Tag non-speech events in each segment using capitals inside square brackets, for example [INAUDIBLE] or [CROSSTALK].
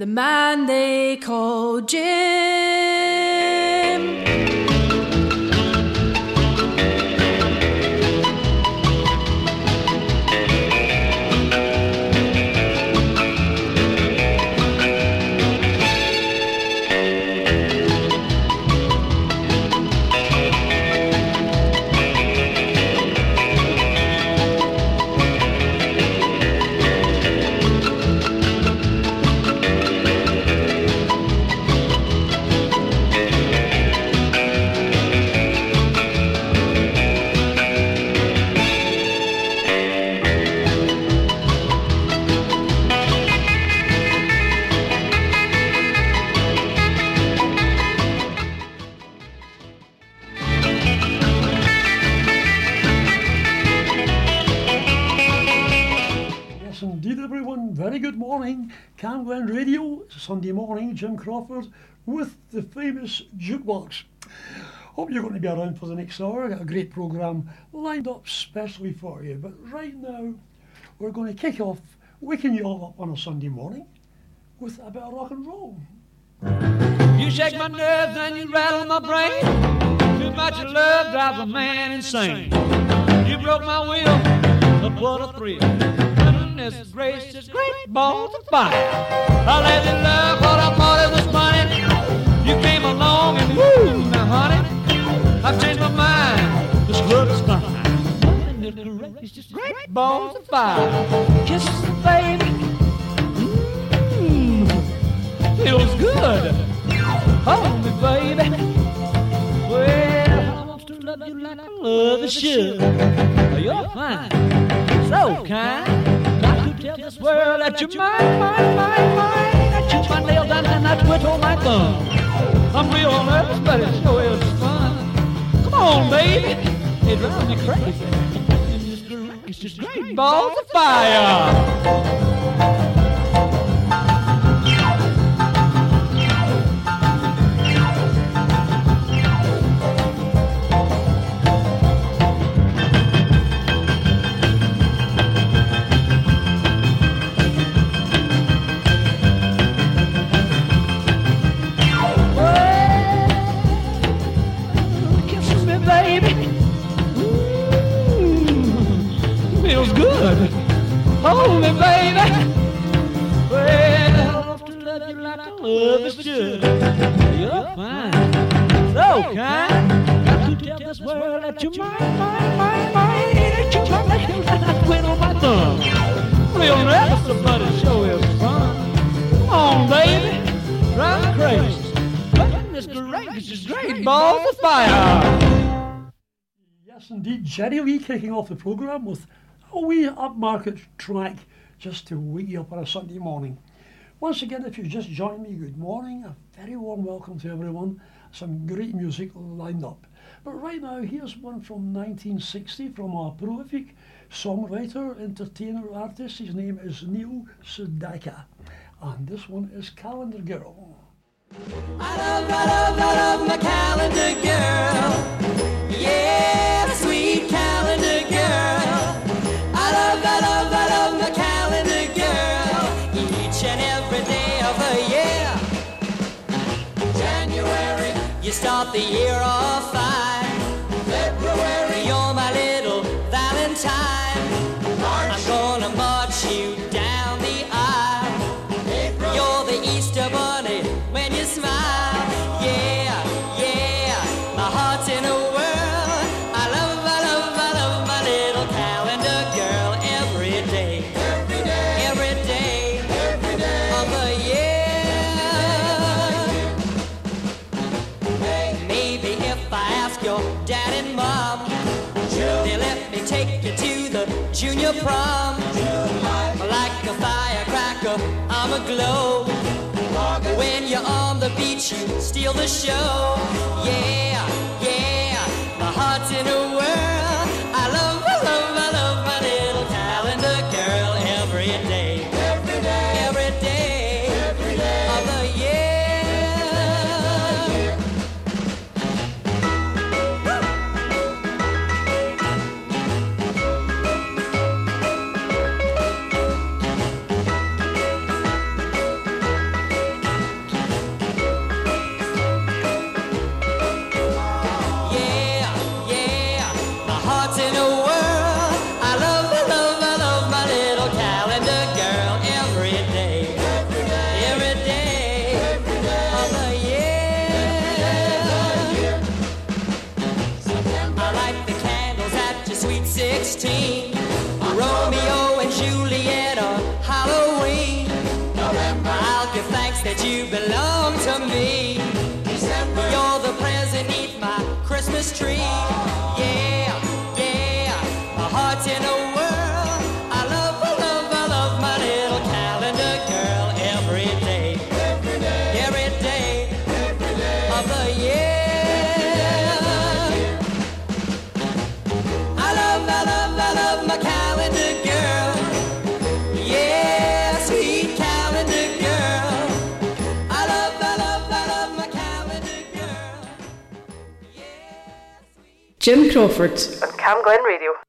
the man they call Jim. Good morning. Cam Glen Radio, Sunday morning. Jim Crawford with the famous jukebox. Hope you're going to be around for the next hour. I've got a great programme lined up specially for you. But right now, we're going to kick off, waking you all up on a Sunday morning with a bit of rock and roll. You shake my nerves and you rattle my brain. Too much love drives a man insane. You broke my will, but what a thrill. Goodness gracious, great balls of fire. I let you love what I thought it was funny. You came along and woo, now honey, I've changed my mind. This love is fine. Gracious, great balls of fire. Kisses, baby. Mmm, feels good. Hold me, baby. Well, I want to love you like I love you should. You're fine, so kind. Tell this world that you're mine, mine, mine, mine. I chew my nails down and I twiddle my thumb. I'm real nervous, but it sure is fun. Come on, baby. It drives me crazy. And just great balls of fire. You my on gracious, great of fire. Yes, indeed. Jerry Lee kicking off the programme with a wee upmarket track just to wake you up on a Sunday morning. Once again, if you've just joined me, good morning. A very warm welcome to everyone. Some great music lined up. But right now, here's one from 1960 from a prolific songwriter, entertainer, artist. His name is Neil Sedaka. And this one is Calendar Girl. I love, I love, I love my calendar girl. Yeah, sweet calendar girl. I love, I love, I love my calendar girl. Each and you start the year off fine. February, you're my little Valentine. Junior prom. Like a firecracker, I'm a glow. When you're on the beach, you steal the show. Yeah, yeah, my heart's in a whirl. Jim Crawford. on Cam Glen Radio.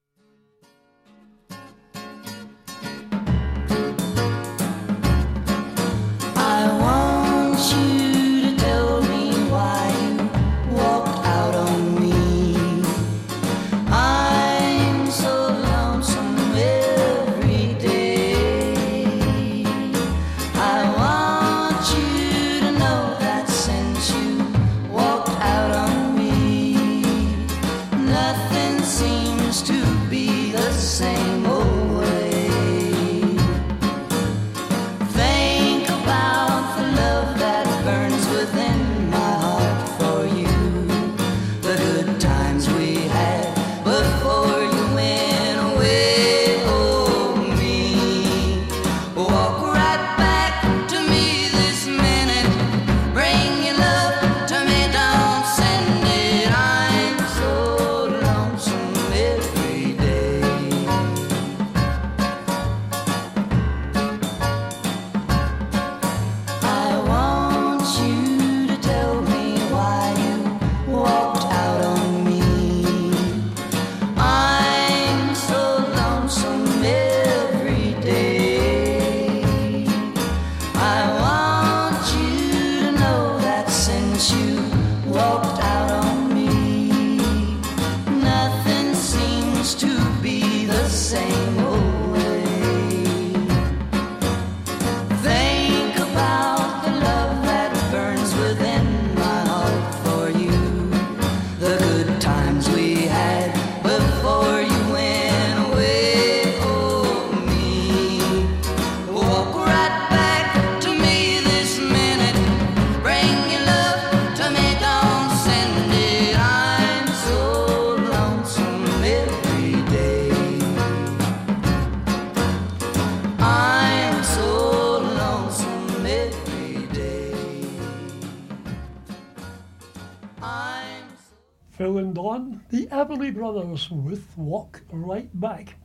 With Walk Right Back.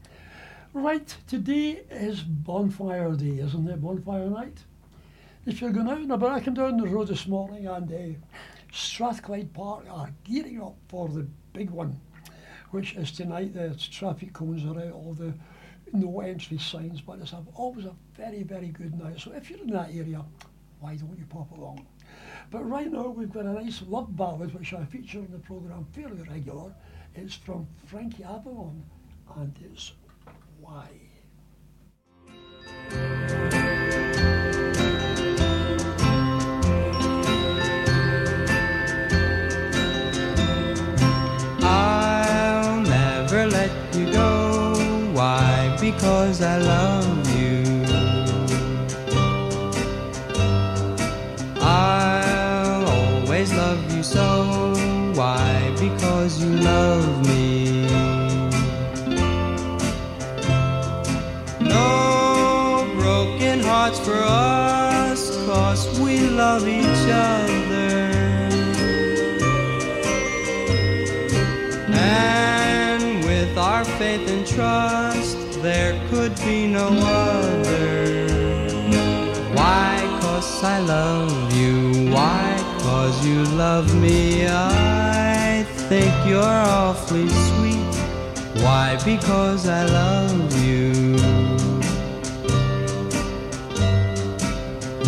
Right, today is Bonfire Day, isn't it? Bonfire night. If you're going out and about, I down the road this morning and uh, Strathclyde Park are gearing up for the big one, which is tonight. The traffic cones are out, all the no entry signs, but it's always a very, very good night. So if you're in that area, why don't you pop along? But right now we've got a nice love ballad which I feature in the programme fairly regular. It's from Frankie Avalon and it's Why. I'll never let you go. Why? Because I love you. I'll always love you so. Why? Because you love me. No broken hearts for us, cause we love each other. And with our faith and trust, there could be no other. Why? Cause I love you. Why? Cause you love me. I think you're awfully sweet. Why? Because I love you.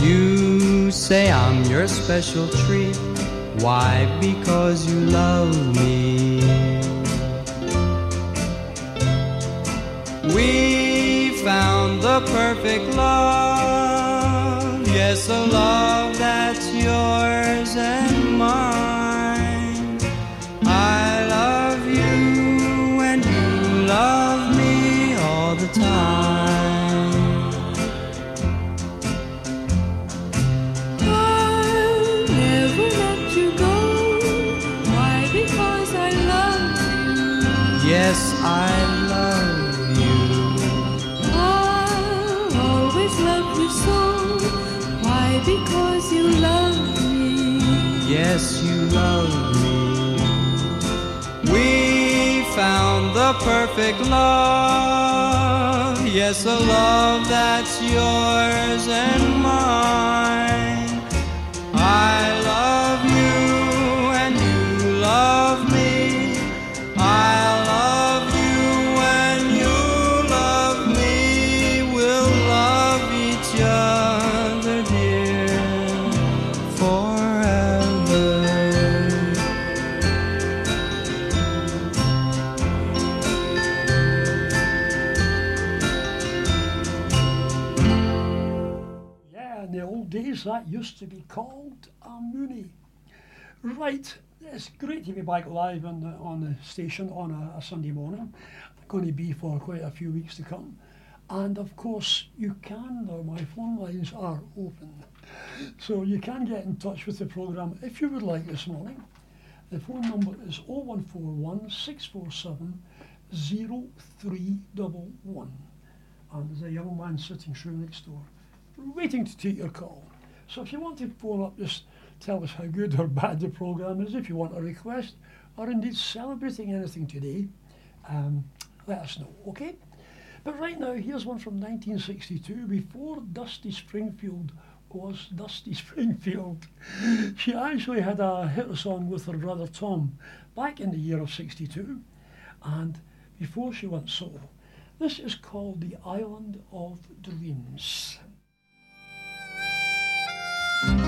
You say I'm your special treat. Why? Because you love me. We found the perfect love. Yes, a love that's yours and mine. time. Never let you go. Why? Because I love you. Yes, I love you. I always love you so. Why? Because you love me. Yes, you love me. We found the perfect love. Yes, a love that's yours and that used to be called a Mooney. Right, it's great to be back live on the, on the station on a, a Sunday morning. Going to be for quite a few weeks to come. And of course, you can, my phone lines are open. So you can get in touch with the programme if you would like this morning. The phone number is 0141 647 0311. And there's a young man sitting through next door waiting to take your call. So if you want to phone up, just tell us how good or bad the programme is. If you want a request or indeed celebrating anything today, um, let us know, okay? But right now, here's one from 1962, before Dusty Springfield was Dusty [LAUGHS] Springfield. She actually had a hit song with her brother Tom back in the year of 62, and before she went solo. This is called The Island of Dreams. I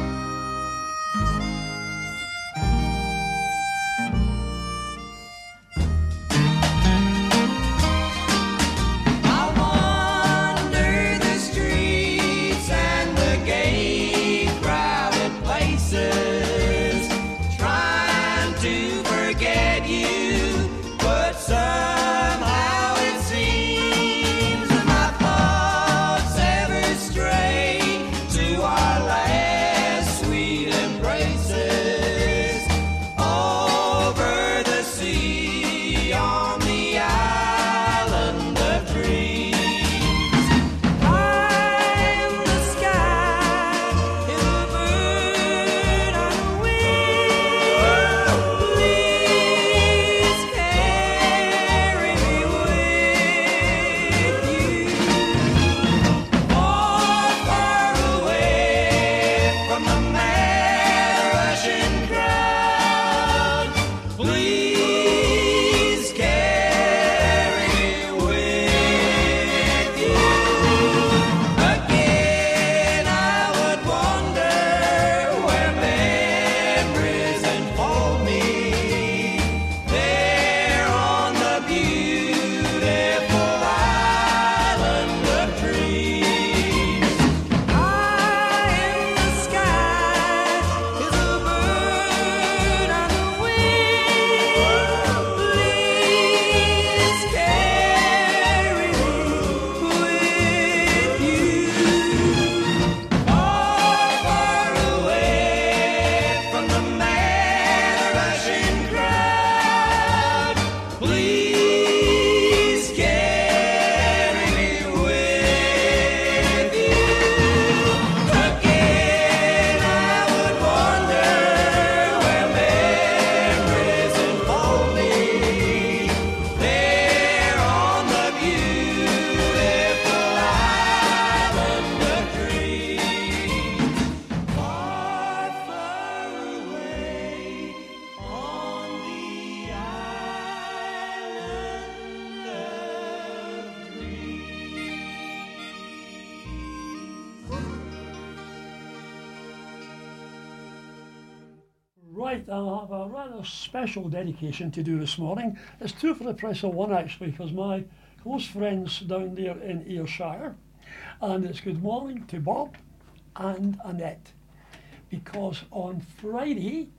Right, I have a rather special dedication to do this morning. It's two for the price of one, actually, because my close friends down there in Ayrshire, and it's good morning to Bob and Annette, because on Friday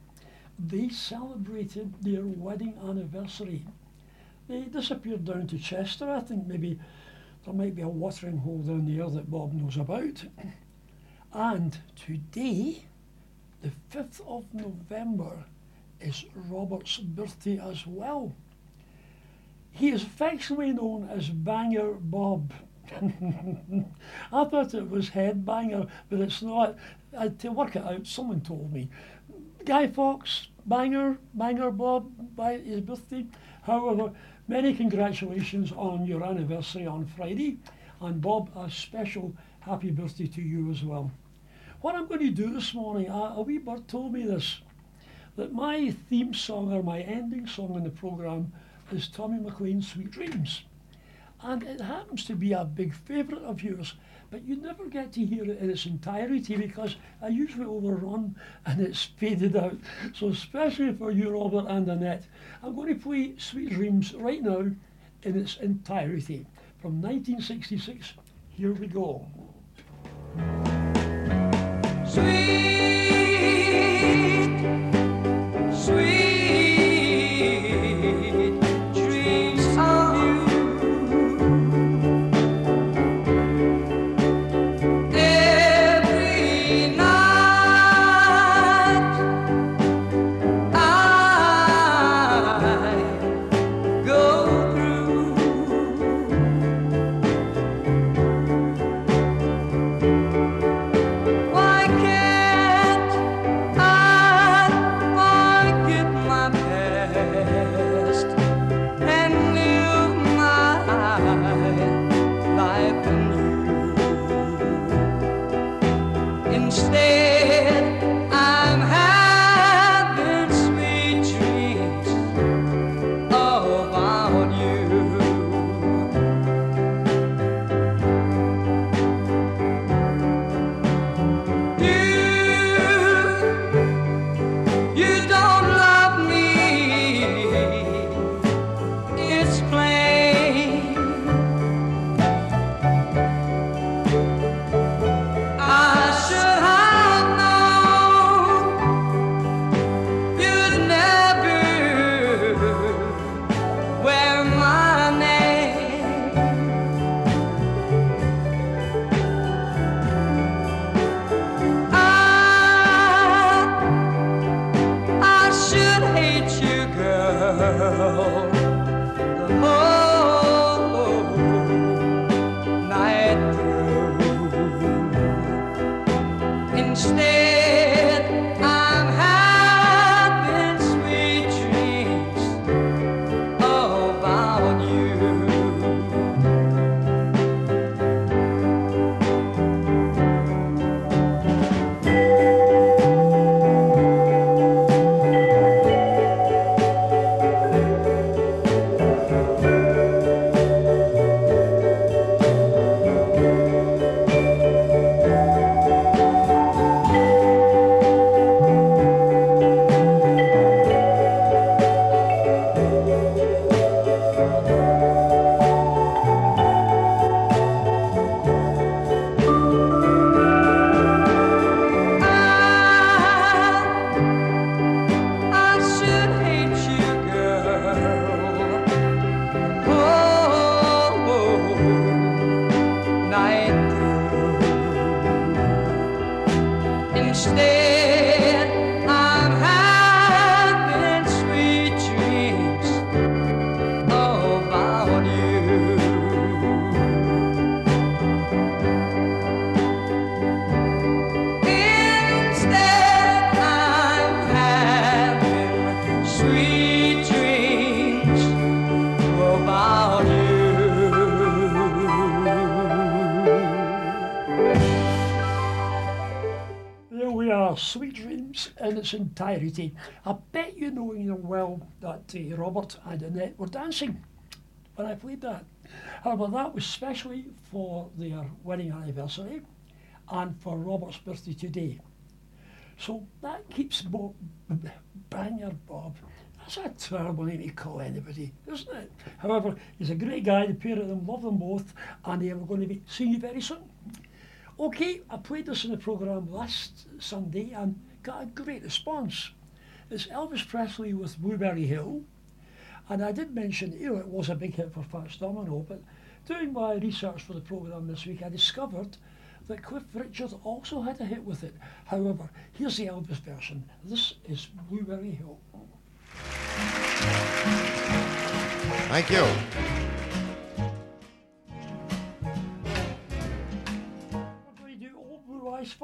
they celebrated their wedding anniversary. They disappeared down to Chester. I think maybe there might be a watering hole down there that Bob knows about. And today, the 5th of November, is Robert's birthday as well. He is affectionately known as Banger Bob. [LAUGHS] I thought it was head Headbanger, but it's not. I had to work it out. Someone told me. Guy Fawkes, Banger, Banger Bob, by his birthday. However, many congratulations on your anniversary on Friday. And Bob, a special happy birthday to you as well. What I'm going to do this morning, a, a wee bird told me this, that my theme song or my ending song in the programme is Tommy McLain's Sweet Dreams. And it happens to be a big favourite of yours, but you never get to hear it in its entirety because I usually overrun and it's faded out. So especially for you, Robert and Annette, I'm going to play Sweet Dreams right now in its entirety. From 1966, here we go. Sweet, Entirety. I bet you know well that uh, Robert and Annette were dancing when I played that. However, that was specially for their wedding anniversary and for Robert's birthday today. So that keeps Banger Bob. That's a terrible name to call anybody, isn't it? However, he's a great guy, the pair of them love them both, and they are going to be seeing you very soon. Okay, I played this in the programme last Sunday and got a great response. It's Elvis Presley with Blueberry Hill, and I did mention, you know, it was a big hit for Fats Domino, but doing my research for the programme this week, I discovered that Cliff Richard also had a hit with it. However, here's the Elvis version. This is Blueberry Hill. Thank you.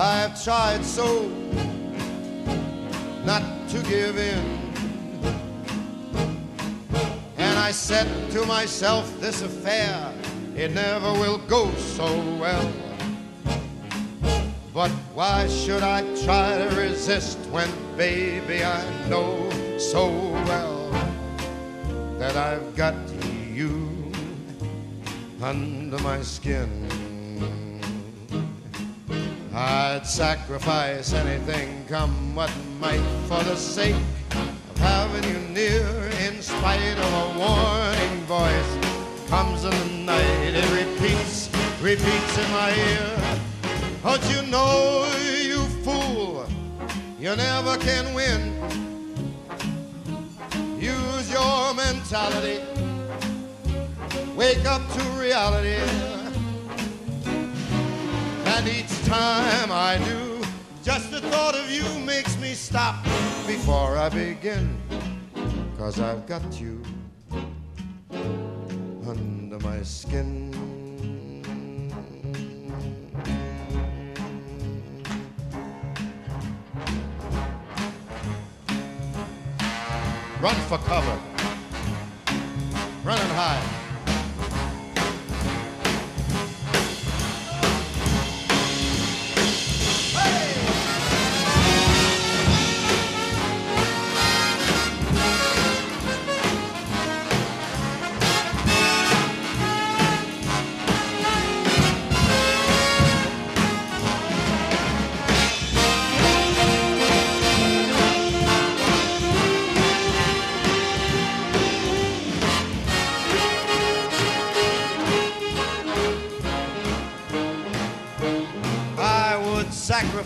I've tried so not to give in. And I said to myself, this affair, it never will go so well. But why should I try to resist when, baby, I know so well that I've got you under my skin? I'd sacrifice anything, come what might, for the sake of having you near. In spite of a warning voice, comes in the night, it repeats, repeats in my ear. Don't you know, you fool, you never can win. Use your mentality, wake up to reality. And each time I do, just the thought of you makes me stop before I begin. Cause I've got you under my skin. Run for cover. Run and hide.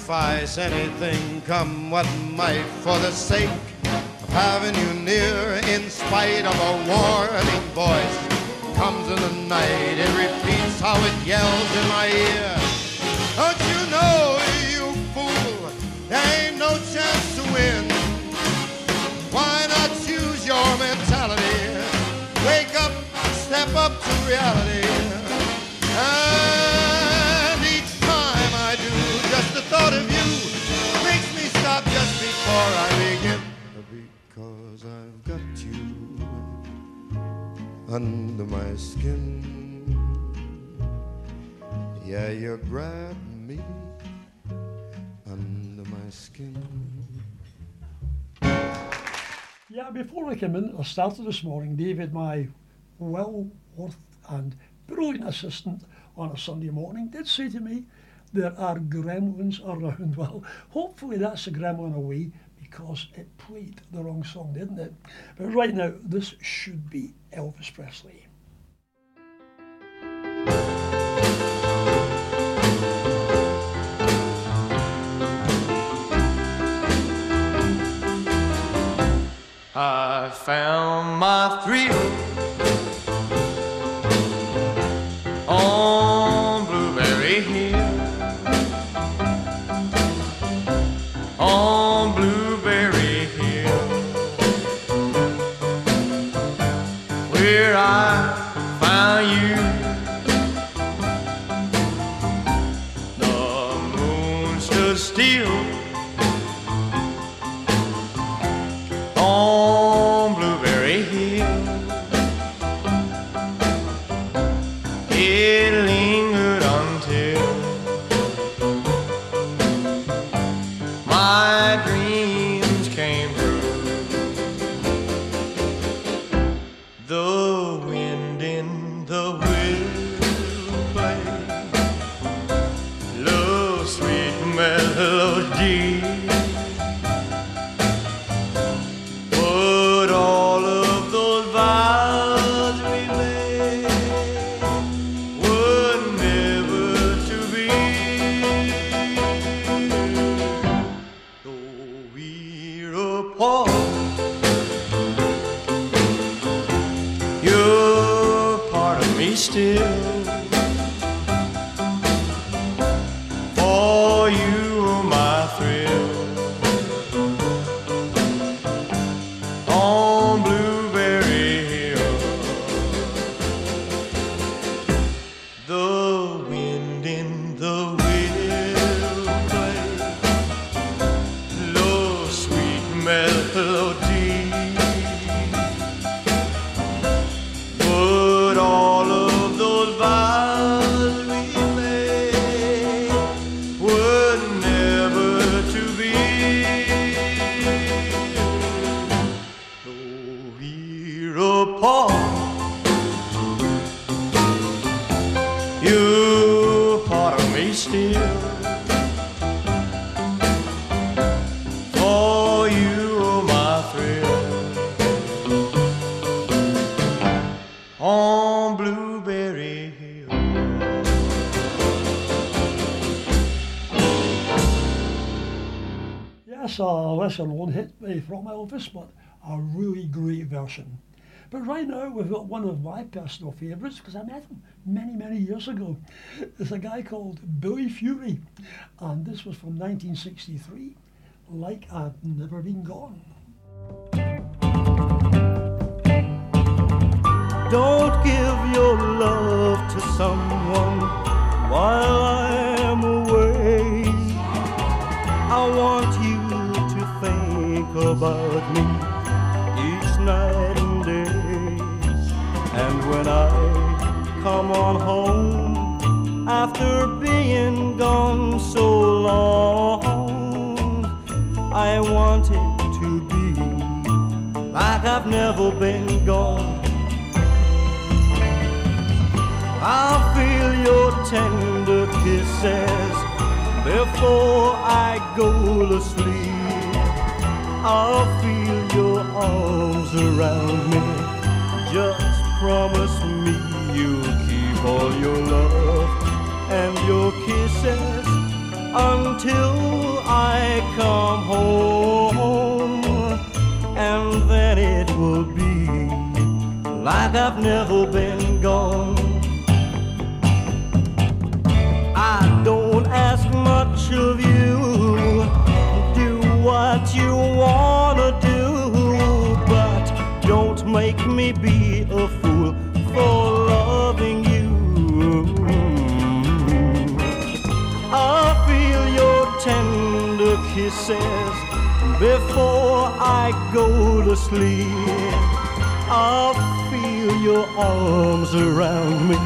Sacrifice anything, come what might, for the sake of having you near. In spite of a warning voice, comes in the night, it repeats how it yells in my ear. Don't you know, you fool, there ain't no chance to win. Why not use your mentality? Wake up, step up to reality. Because I've got you under my skin. Yeah, you grab me under my skin. Yeah, before I came in, I started this morning, David, my well worth and brilliant assistant on a Sunday morning, did say to me, there are gremlins around. [LAUGHS] Well, hopefully that's a gremlin away because it played the wrong song, didn't it? But right now, this should be Elvis Presley. I found my thrill Elvis, but a really great version. But right now we've got one of my personal favourites because I met him many, many years ago. It's a guy called Billy Fury, and this was from 1963, Like I've Never Been Gone. Don't give your love to someone while I'm away. I want you about me each night and day. And when I come on home after being gone so long, I want it to be like I've never been gone. I'll feel your tender kisses before I go to sleep. I'll feel your arms around me. Just promise me you'll keep all your love and your kisses until I come home. And then it will be like I've never been gone. I don't ask much of you. Kisses before I go to sleep. I'll feel your arms around me.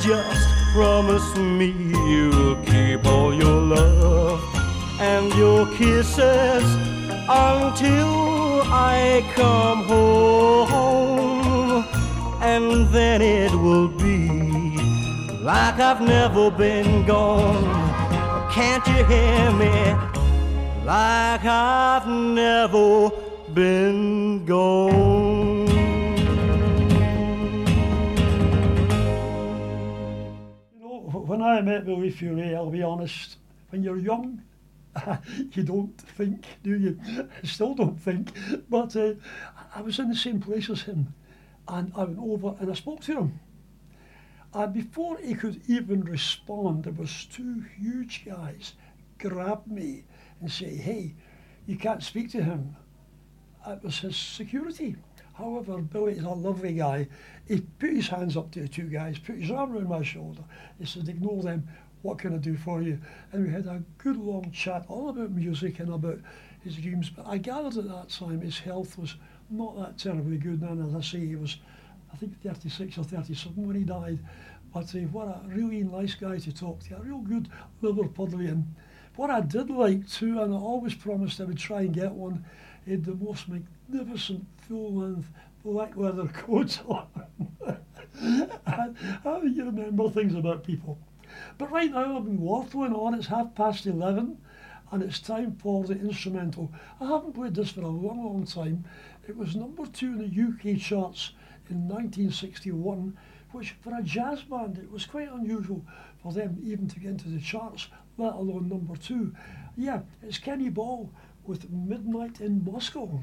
Just promise me you'll keep all your love and your kisses until I come home. And then it will be like I've never been gone. Can't you hear me? Like I've never been gone. You know, when I met Billy Fury, I'll be honest, when you're young, [LAUGHS] you don't think, do you? I [LAUGHS] Still don't think. But uh, I was in the same place as him, and I went over and I spoke to him. And before he could even respond, there was two huge guys grabbed me and say, "Hey, you can't speak to him." It was his security. However, Billy is a lovely guy. He put his hands up to the two guys, put his arm around my shoulder. He said, ignore them. What can I do for you? And we had a good long chat all about music and about his dreams. But I gathered at that time his health was not that terribly good. And as I say, he was, I think, 36 or 37 when he died. But uh, what a really nice guy to talk to, a real good Liverpudlian. What I did like too, and I always promised I would try and get one, had the most magnificent full-length black leather [LAUGHS] coat on. and how do you remember things about people? But right now I've been waffling on, it's half past 11 and it's time for the instrumental. I haven't played this for a long, long time. It was number two in the UK charts in 1961, which for a jazz band, it was quite unusual for them even to get into the charts, let alone number two. Yeah, it's Kenny Ball with Midnight in Moscow.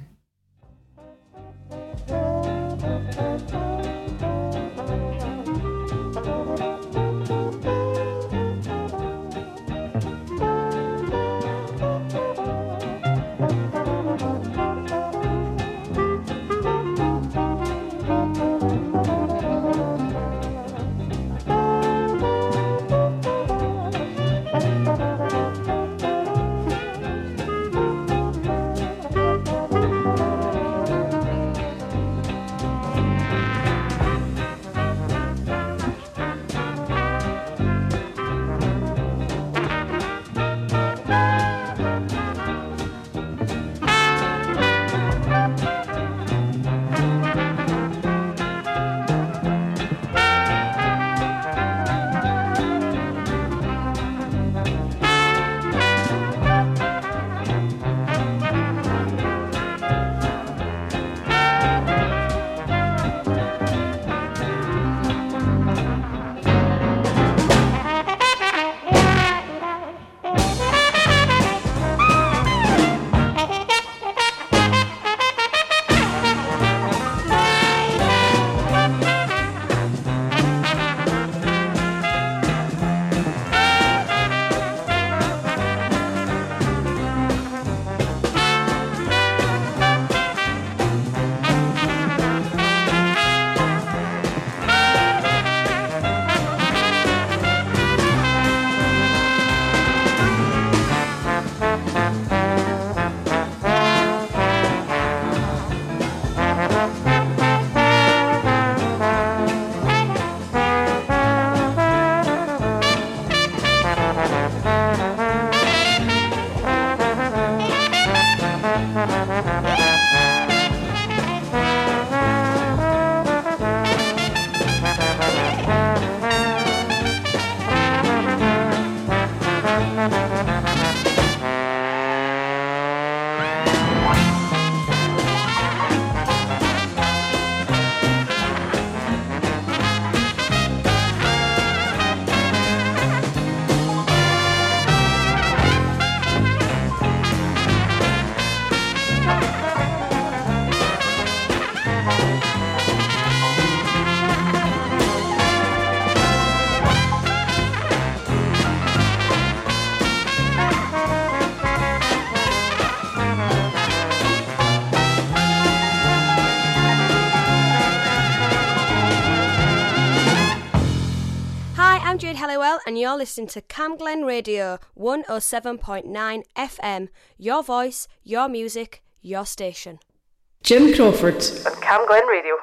And you're listening to Cam Glen Radio 107.9 FM. Your voice, your music, your station. Jim Crawford. And Cam Glen Radio.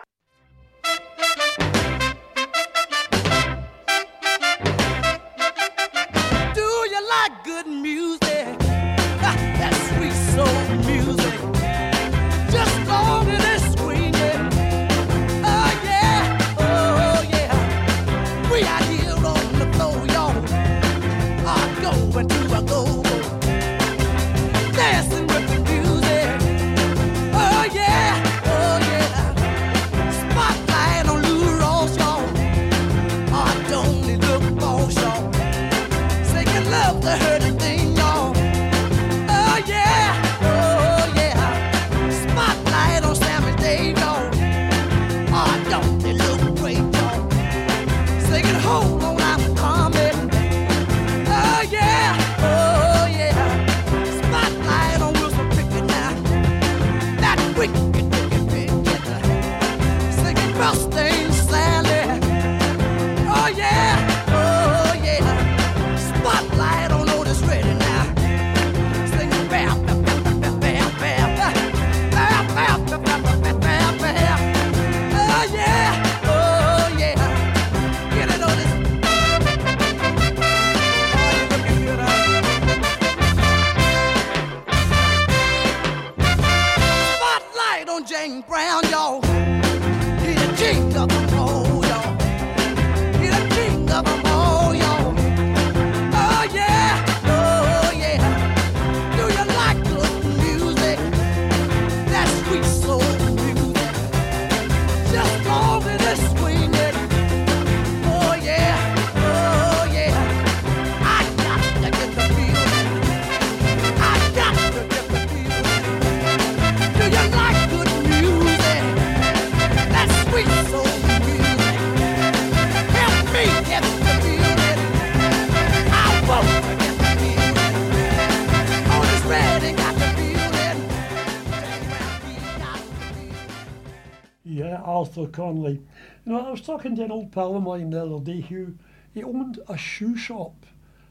Conley. You know, I was talking to an old pal of mine the other day who he owned a shoe shop,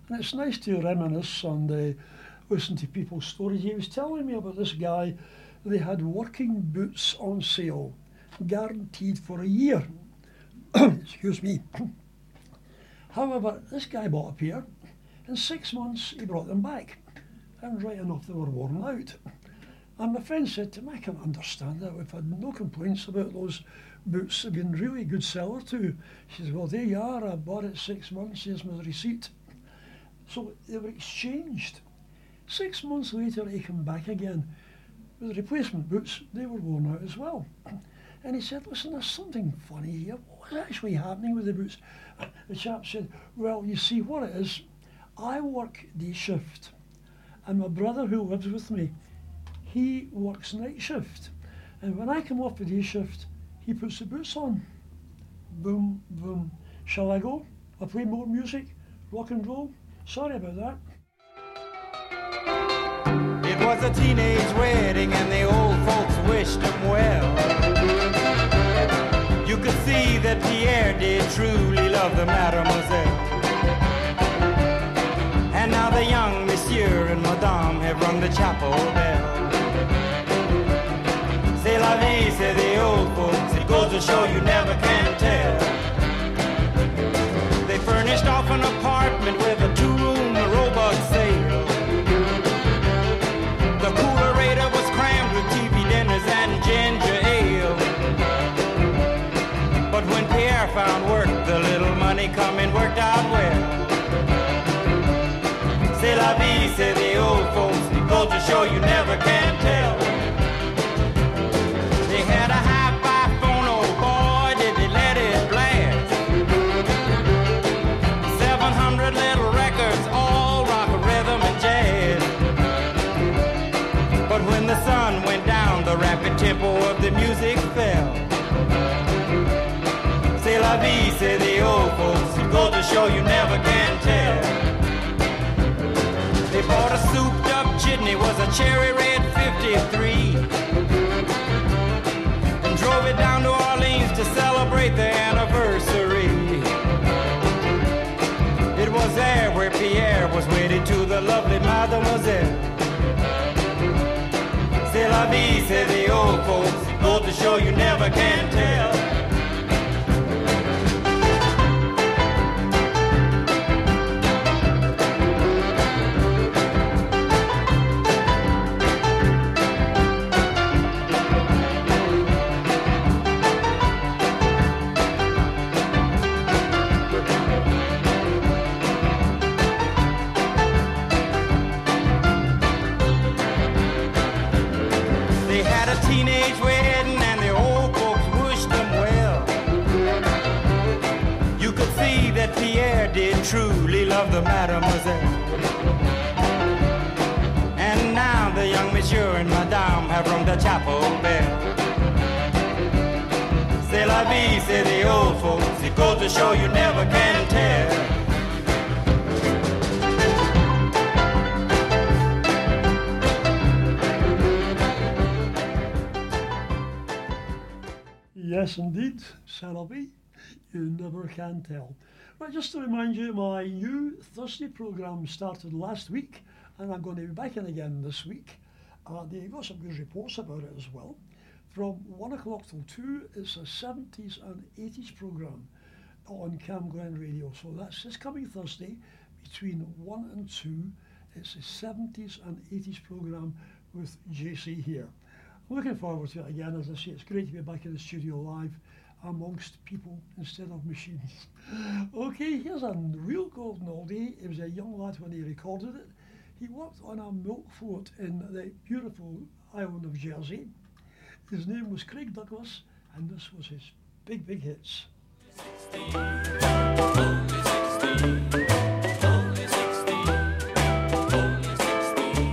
and it's nice to reminisce and uh, listen to people's stories. He was telling me about this guy. They had working boots on sale, guaranteed for a year. [COUGHS] Excuse me. [COUGHS] However, this guy bought a pair. In six months, he brought them back, and right enough, they were worn out. And my friend said to me, I can understand that. We've had no complaints about those boots. They've been really good seller too. She says, well, there you are. I bought it six months. Here's my receipt. So they were exchanged. Six months later, he came back again with replacement boots. They were worn out as well. And he said, listen, there's something funny here. What's actually happening with the boots? The chap said, well, you see what it is. I work day shift. And my brother who lives with me, he works night shift. And when I come off the day shift, he puts the boots on. Boom, boom. Shall I go? I play more music? Rock and roll? Sorry about that. It was a teenage wedding and the old folks wished him well. You could see that Pierre did truly love the mademoiselle. And now the young monsieur and madame have rung the chapel bell. Money coming worked out well. C'est la vie, say the old folks. Goes to show you never can tell. They had a hi-fi phone, oh boy, did they let it blast. 700 little records, all rock, rhythm, and jazz. But when the sun went down, the rapid tempo of the music fell. C'est la vie, say the sure you never can tell. They bought a souped up jitney, was a cherry red 53. And drove it down to Orleans to celebrate the anniversary. It was there where Pierre was wedded to the lovely mademoiselle. C'est la vie, said the old folks, go to show you never can tell. Did truly love the mademoiselle. And now the young monsieur and madame have rung the chapel bell. C'est la vie, say the old folks. It goes to show you never can tell. Yes, indeed, Sarabee. You never can tell. But just to remind you, my new Thursday programme started last week, and I'm going to be back in again this week. Uh, they've got some good reports about it as well. From 1 o'clock till 2, it's a 70s and 80s programme on Cam Glen Radio. So that's this coming Thursday between 1 and 2. It's a 70s and 80s programme with JC here. Looking forward to it again. As I say, it's great to be back in the studio live amongst people instead of machines. [LAUGHS] okay, here's a real golden oldie. He was a young lad when he recorded it. He worked on a milk float in the beautiful island of Jersey. His name was Craig Douglas, and this was his big, big hits.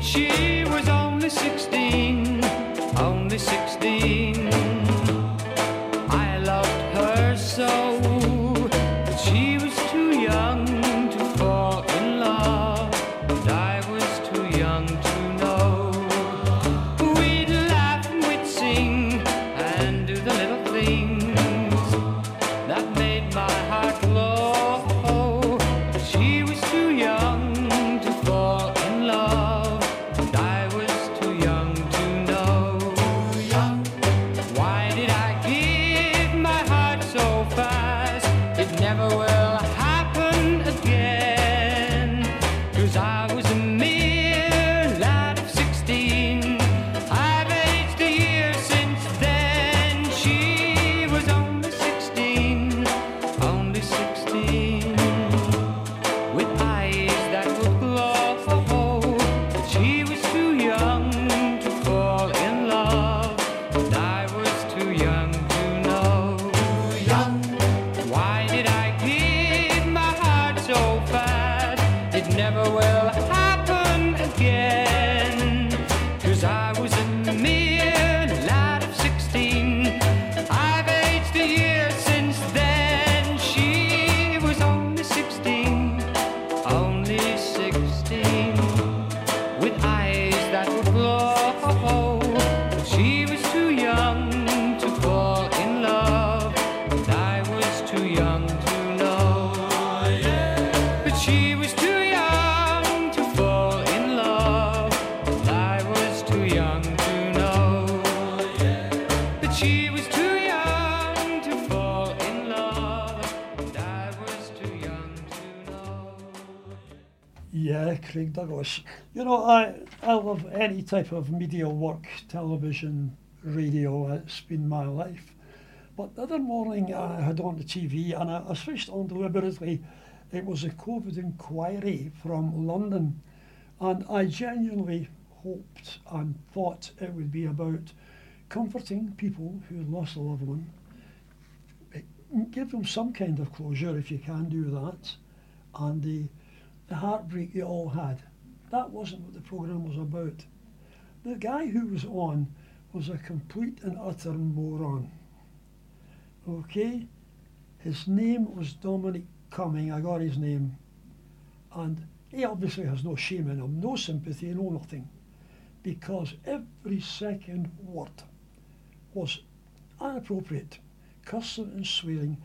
She was only 16, only 16. Type of media work, television, radio, it's been my life. But the other morning I had on the TV and I, I switched on deliberately. It was a COVID inquiry from London. And I genuinely hoped and thought it would be about comforting people who lost a loved one. Give them some kind of closure if you can do that. And the the heartbreak they all had. That wasn't what the programme was about. The guy who was on was a complete and utter moron. Okay? His name was Dominic Cumming, I got his name. And he obviously has no shame in him, no sympathy, no nothing. Because every second word was inappropriate, cussing and swearing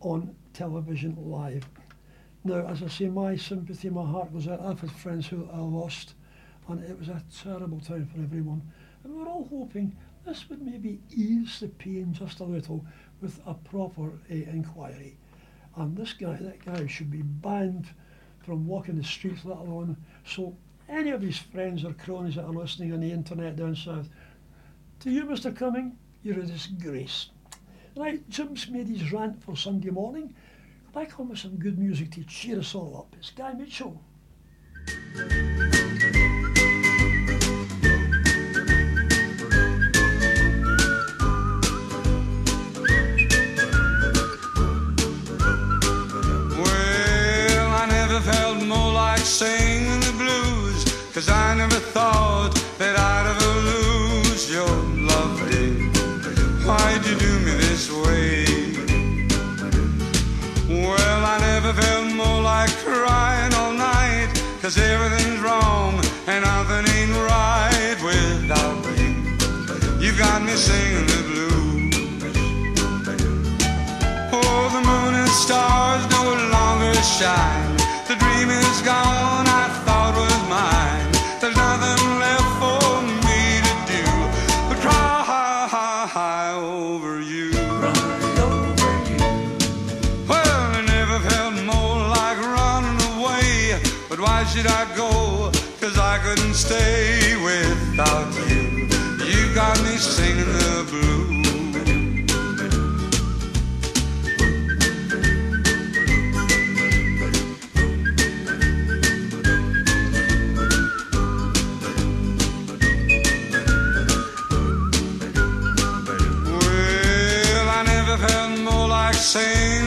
on television live. Now, as I say, my sympathy, my heart was out. I've had friends who I lost, and it was a terrible time for everyone. And we were all hoping this would maybe ease the pain just a little with a proper uh, inquiry. And this guy, that guy should be banned from walking the streets, let alone. So, any of his friends or cronies that are listening on the internet down south, to you, Mr. Cumming, you're a disgrace. Right, Jim's made his rant for Sunday morning. Back home with some good music to cheer us all up. It's Guy Mitchell. Never felt more like singing the blues, cause I never thought that I'd ever lose your love, dear. Why'd you do me this way? Well, I never felt more like crying all night, cause everything's wrong and nothing ain't right without you. You got me singing the blues. Oh, the moon and stars no longer shine. The dream is gone, I thought was mine. There's nothing left for me to do but cry over you. Well, I never felt more like running away. But why should I go? Cause I couldn't stay without you. You got me singing the blues. More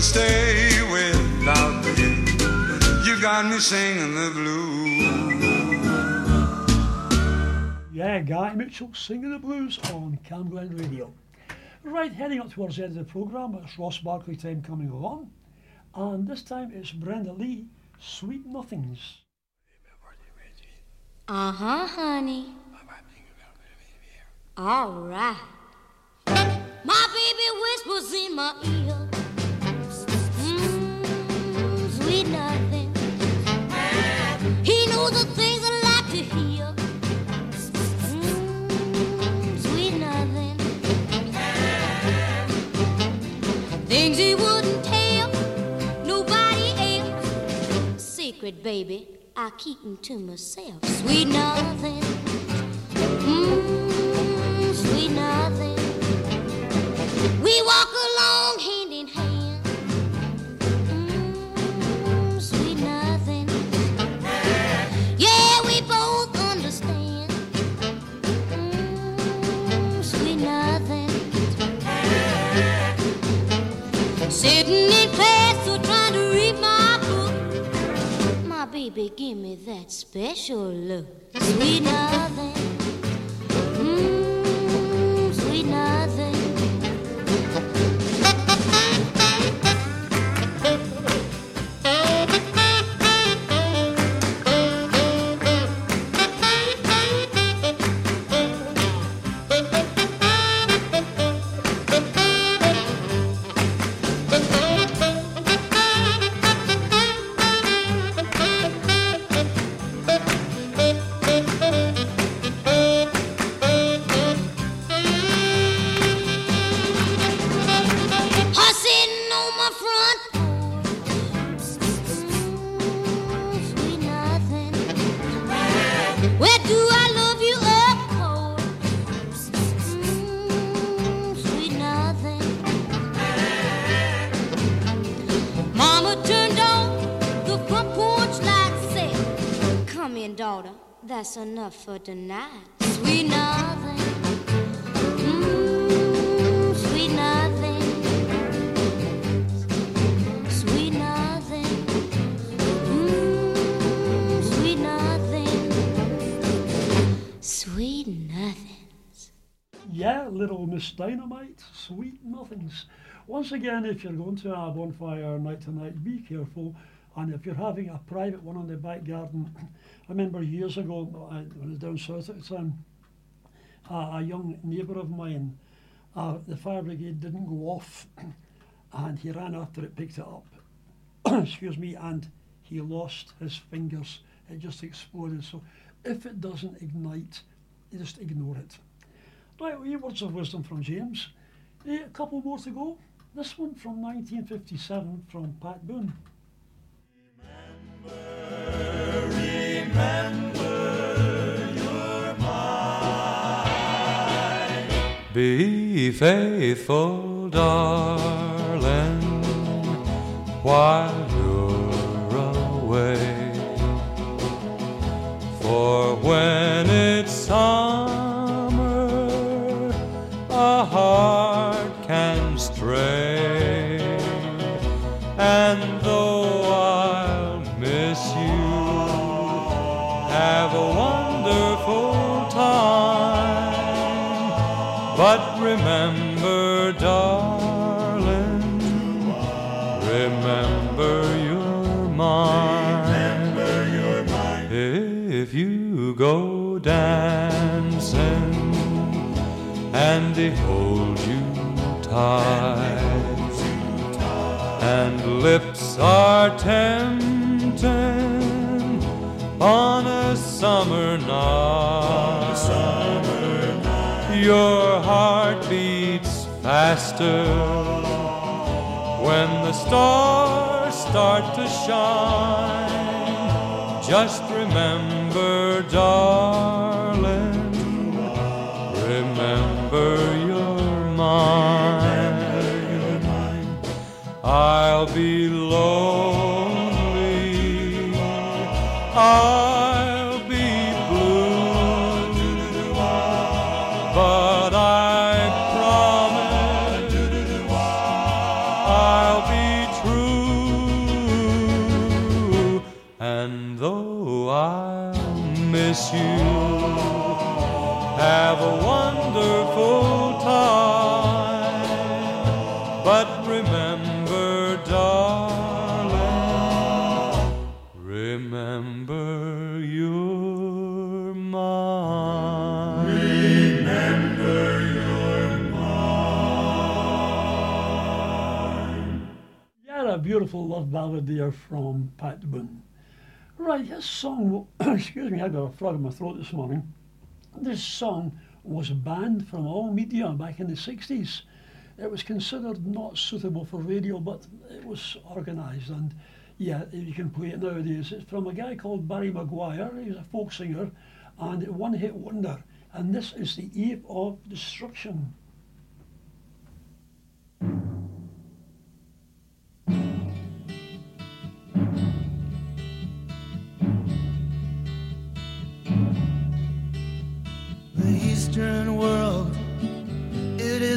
couldn't stay without you. You got me singing the blues. Yeah, Guy Mitchell singing the blues on Camglen Radio. Right, heading up towards the end of the programme, it's Ross Barkley time coming along. And this time it's Brenda Lee, Sweet Nothings. Uh huh, honey. All right. My baby whispers in my ear. Secret, baby, I keep 'em to myself. Sweet nothing. Mm, sweet nothing. We walk along baby, give me that special look. Sweet nothing. That's enough for tonight. Sweet nothing. Mm, sweet nothing. Sweet nothing. Mm, sweet nothing. Sweet nothings. Yeah, little Miss Dynamite, sweet nothings. Once again, if you're going to have bonfire night tonight, be careful and if you're having a private one in the back garden, [CLEARS THROAT] I remember years ago, when I was down south at the time, a, a young neighbour of mine, uh, the fire brigade didn't go off, [CLEARS THROAT] and he ran after it, picked it up, [CLEARS THROAT] excuse me, and he lost his fingers. It just exploded. So if it doesn't ignite, you just ignore it. Right, wee words of wisdom from James. Eh, a couple more to go. This one from 1957 from Pat Boone. Be faithful, darling, while you're away. For when and they hold you tight, and lips are tempting on a summer night. Your heart beats faster when the stars start to shine. Just remember, darling, I'll be lonely. I'll be blue. But I promise I'll be true. And though I'll miss you, have a wonderful there from Pat Boone. Right, this song, [COUGHS] excuse me, I got a frog in my throat this morning. This song was banned from all media back in the 60s. It was considered not suitable for radio, but it was organised, and yeah, you can play it nowadays. It's from a guy called Barry McGuire, he's a folk singer, and one hit wonder. And this is The Eve of Destruction.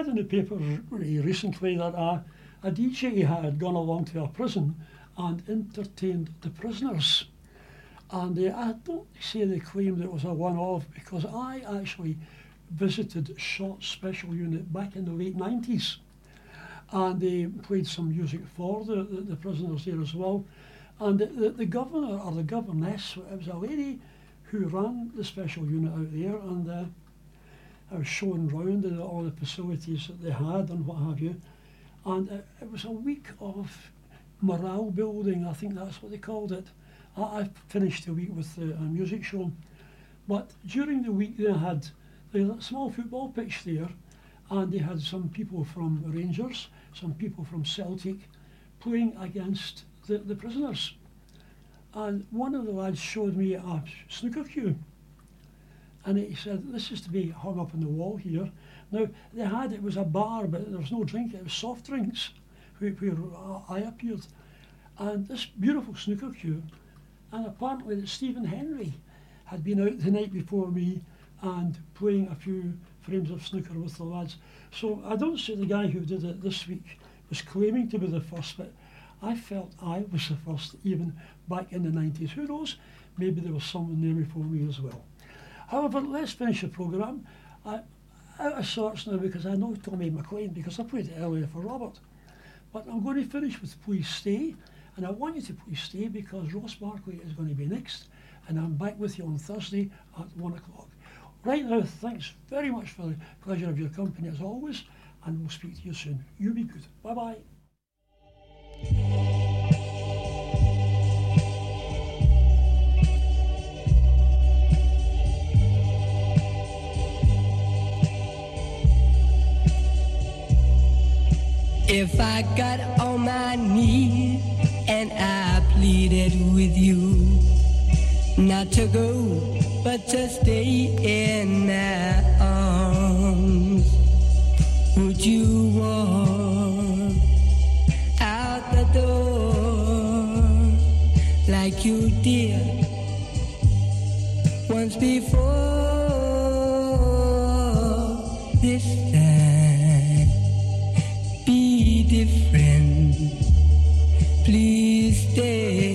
read in the paper recently that a, a DJ had gone along to a prison and entertained the prisoners. And uh, I don't say they claimed it was a one-off because I actually visited Shotts Special Unit back in the late 90s. And they played some music for the, the, the prisoners there as well. And the, the, the governor or the governess, it was a lady who ran the special unit out there and uh, I was shown round the, all the facilities that they had and what have you. And it, it was a week of morale building, I think that's what they called it. I, I finished the week with a music show. But during the week they had they had a small football pitch there and they had some people from Rangers, some people from Celtic playing against the, the prisoners. And one of the lads showed me a snooker cue and he said, This is to be hung up on the wall here. Now, they had, it was a bar, but there was no drink, it was soft drinks where, where I appeared. And this beautiful snooker cue, and apparently that Stephen Hendry had been out the night before me and playing a few frames of snooker with the lads. So I don't say the guy who did it this week was claiming to be the first, but I felt I was the first, even back in the 90s. Who knows? Maybe there was someone there before me as well. However, let's finish the programme. I, out of sorts now because I know Tommy McLain because I played it earlier for Robert. But I'm going to finish with Please Stay. And I want you to please stay because Ross Barkley is going to be next. And I'm back with you on Thursday at 1 o'clock. Right now, thanks very much for the pleasure of your company as always. And we'll speak to you soon. You be good. Bye bye. If I got on my knees and I pleaded with you not to go, but to stay in my arms, would you walk out the door like you did once before? This different. Please stay.